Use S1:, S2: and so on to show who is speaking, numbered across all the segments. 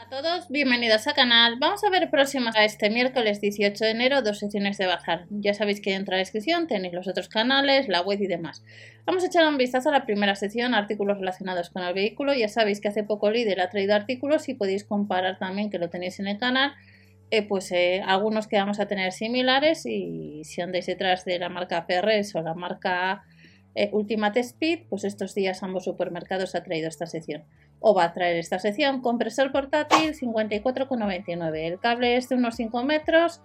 S1: a todos, bienvenidos al canal. Vamos a ver próximas a este miércoles 18 de enero dos secciones de bazar. Ya sabéis que dentro de la descripción tenéis los otros canales, la web y demás. Vamos a echar un vistazo a la primera sección, artículos relacionados con el vehículo. Ya sabéis que hace poco Líder ha traído artículos y podéis comparar también que lo tenéis en el canal. Eh, pues eh, algunos que vamos a tener similares y si andáis detrás de la marca PRS o la marca eh, Ultimate Speed, pues estos días ambos supermercados ha traído esta sección. O va a traer esta sección. Compresor portátil 54,99. El cable es de unos 5 metros.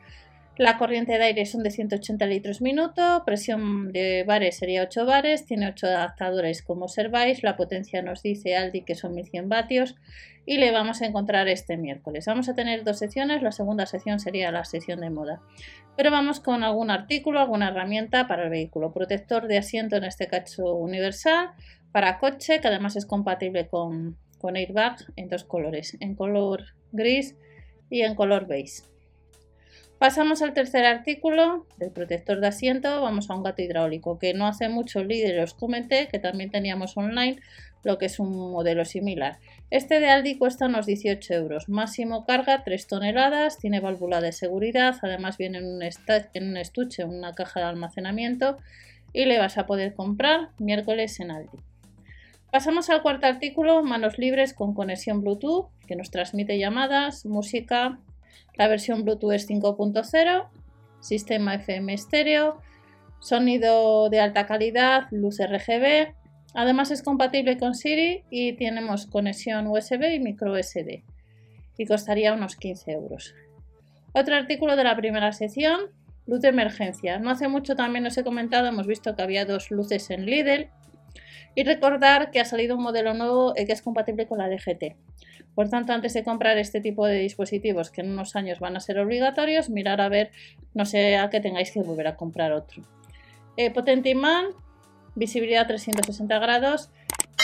S1: La corriente de aire son de 180 litros minuto, presión de bares sería 8 bares, tiene 8 adaptadores como observáis, la potencia nos dice Aldi que son 1100 vatios y le vamos a encontrar este miércoles. Vamos a tener dos secciones, la segunda sección sería la sección de moda. Pero vamos con algún artículo, alguna herramienta para el vehículo. Protector de asiento en este cacho universal para coche que además es compatible con, con airbag en dos colores, en color gris y en color beige. Pasamos al tercer artículo del protector de asiento, vamos a un gato hidráulico que no hace mucho líder os comenté que también teníamos online lo que es un modelo similar. Este de Aldi cuesta unos 18 euros, máximo carga 3 toneladas, tiene válvula de seguridad, además viene en un, en estuche, una caja de almacenamiento y le vas a poder comprar miércoles en Aldi. Pasamos al cuarto artículo, manos libres con conexión Bluetooth que nos transmite llamadas, música, la versión Bluetooth es 5.0, sistema FM estéreo, sonido de alta calidad, luz RGB. Además es compatible con Siri y tenemos conexión USB y micro SD. Y costaría unos 15 euros. Otro artículo de la primera sección, luz de emergencia. No hace mucho también os he comentado, hemos visto que había dos luces en Lidl. Y recordar que ha salido un modelo nuevo eh, que es compatible con la DGT. Por tanto, antes de comprar este tipo de dispositivos que en unos años van a ser obligatorios, mirar a ver, no sea que tengáis que volver a comprar otro. Eh, potente imán, visibilidad 360 grados,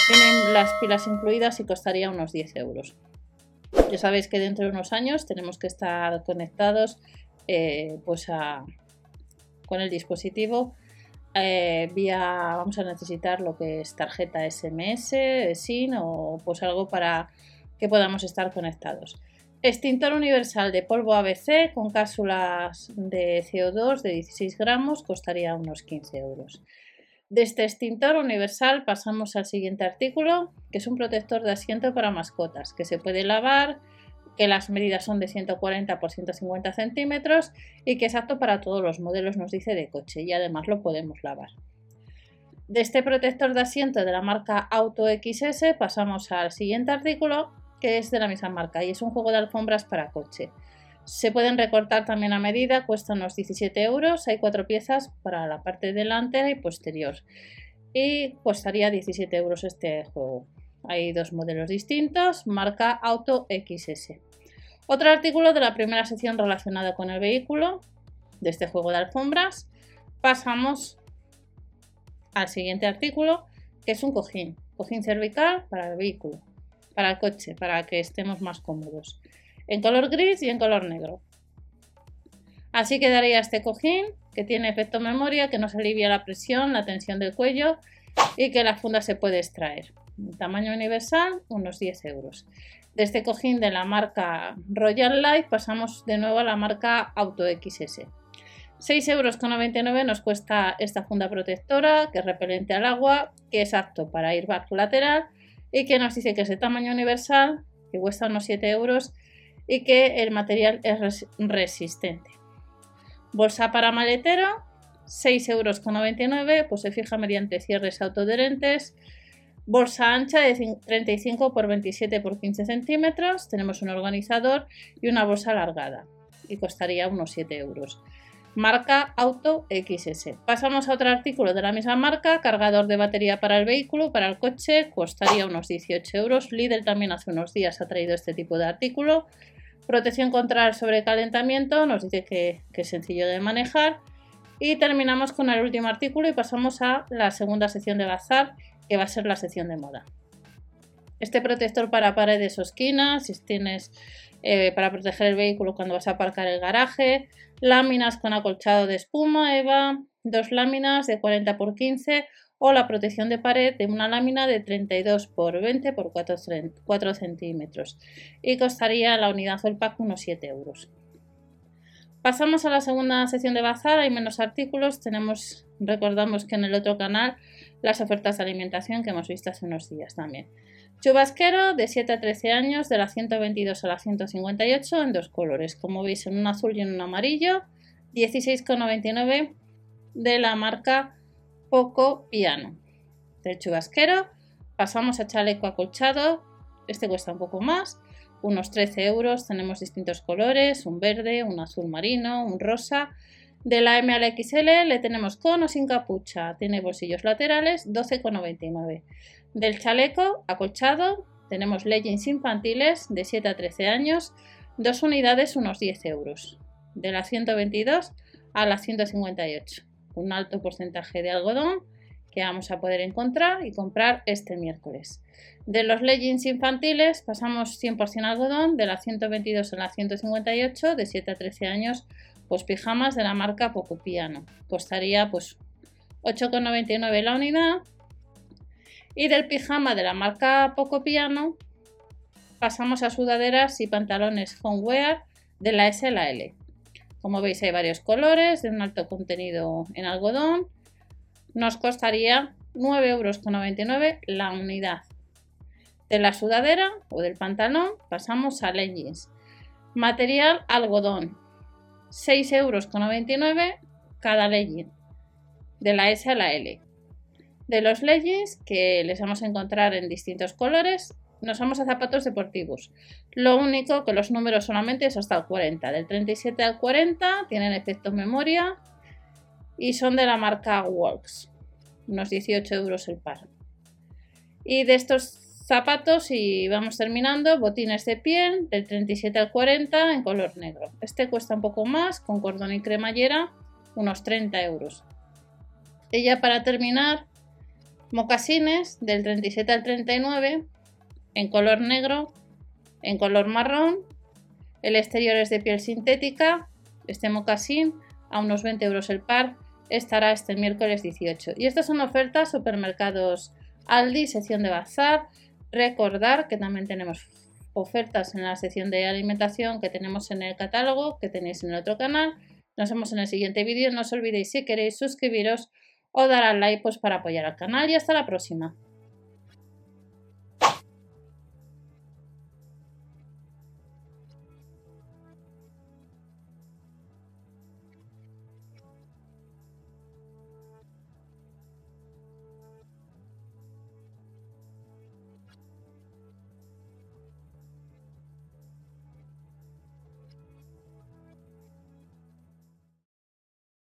S1: tienen las pilas incluidas y costaría unos 10 euros. Ya sabéis que dentro de unos años tenemos que estar conectados eh, pues con el dispositivo eh, vía vamos a necesitar lo que es tarjeta SMS, SIN o pues algo para que podamos estar conectados. Extintor universal de polvo ABC con cápsulas de CO2 de 16 gramos costaría unos 15 euros. De este extintor universal pasamos al siguiente artículo, que es un protector de asiento para mascotas, que se puede lavar, que las medidas son de 140 por 150 centímetros y que es apto para todos los modelos, nos dice, de coche y además lo podemos lavar. De este protector de asiento de la marca Auto XS pasamos al siguiente artículo, que es de la misma marca y es un juego de alfombras para coche. Se pueden recortar también a medida, cuesta unos 17 euros, hay cuatro piezas para la parte delantera y posterior y costaría 17 euros este juego. Hay dos modelos distintos, marca Auto XS. Otro artículo de la primera sección relacionada con el vehículo, de este juego de alfombras, pasamos al siguiente artículo, que es un cojín, cojín cervical para el vehículo para el coche, para que estemos más cómodos. En color gris y en color negro. Así quedaría este cojín que tiene efecto memoria, que nos alivia la presión, la tensión del cuello y que la funda se puede extraer. Tamaño universal, unos 10 euros. De este cojín de la marca Royal Life pasamos de nuevo a la marca Auto XS. 6,99 euros nos cuesta esta funda protectora que es repelente al agua, que es apto para airbag lateral y que nos dice que es de tamaño universal, que cuesta unos 7 euros y que el material es resistente. Bolsa para maletero, 6,99 euros, pues se fija mediante cierres autoadherentes. Bolsa ancha de 35 por 27 por 15 centímetros. Tenemos un organizador y una bolsa alargada y costaría unos 7 euros marca Auto XS. Pasamos a otro artículo de la misma marca, cargador de batería para el vehículo, para el coche, costaría unos 18 euros. Lidl también hace unos días ha traído este tipo de artículo. Protección contra el sobrecalentamiento, nos dice que, es sencillo de manejar. Y terminamos con el último artículo y pasamos a la segunda sección de bazar, que va a ser la sección de moda. Este protector para paredes o esquinas, si tienes eh, para proteger el vehículo cuando vas a aparcar el garaje, láminas con acolchado de espuma EVA, dos láminas de 40 x 15 o la protección de pared de una lámina de 32 por 20 por 4, centímetros y costaría la unidad o pack unos 7 euros. Pasamos a la segunda sección de bazar, hay menos artículos, tenemos, recordamos que en el otro canal las ofertas de alimentación que hemos visto hace unos días también. Chubasquero de 7 a 13 años, de la 122 a la 158 en dos colores, como veis en un azul y en un amarillo, 16,99 de la marca Poco Piano. Del chubasquero pasamos a chaleco acolchado, este cuesta un poco más, unos 13 euros, tenemos distintos colores, un verde, un azul marino, un rosa. De la M a le tenemos con o sin capucha, tiene bolsillos laterales, 12,99. Del chaleco acolchado tenemos leggings infantiles de 7 a 13 años, dos unidades unos 10 euros. De la 122 a la 158, un alto porcentaje de algodón que vamos a poder encontrar y comprar este miércoles. De los leggings infantiles pasamos 100% algodón, de la 122 a la 158, de 7 a 13 años, pues pijamas de la marca Poco Piano. Costaría pues 8,99 la unidad y del pijama de la marca Poco Piano pasamos a sudaderas y pantalones homeware de la S. Como veis hay varios colores de un alto contenido en algodón. Nos costaría 9,99 euros la unidad. De la sudadera o del pantalón pasamos a leggings. Material algodón. 6,99 euros cada legging. De la S a la L de los leggings que les vamos a encontrar en distintos colores. Nos vamos a zapatos deportivos. Lo único que los números solamente es hasta el 40. Del 37 al 40 tienen efecto memoria y son de la marca Walks. Unos 18 euros el par. Y de estos zapatos, y vamos terminando, botines de piel del 37 al 40 en color negro. Este cuesta un poco más, con cordón y cremallera, unos 30 euros. Y ya para terminar, Mocasines del 37 al 39 en color negro, en color marrón. El exterior es de piel sintética. Este mocasín a unos 20 euros el par estará este miércoles 18. Y estas son ofertas supermercados Aldi, sección de bazar. Recordar que también tenemos ofertas en la sección de alimentación que tenemos en el catálogo, que tenéis en el otro canal. Nos vemos en el siguiente vídeo. No os olvidéis si queréis suscribiros o dar al like pues, para apoyar al canal y hasta la próxima.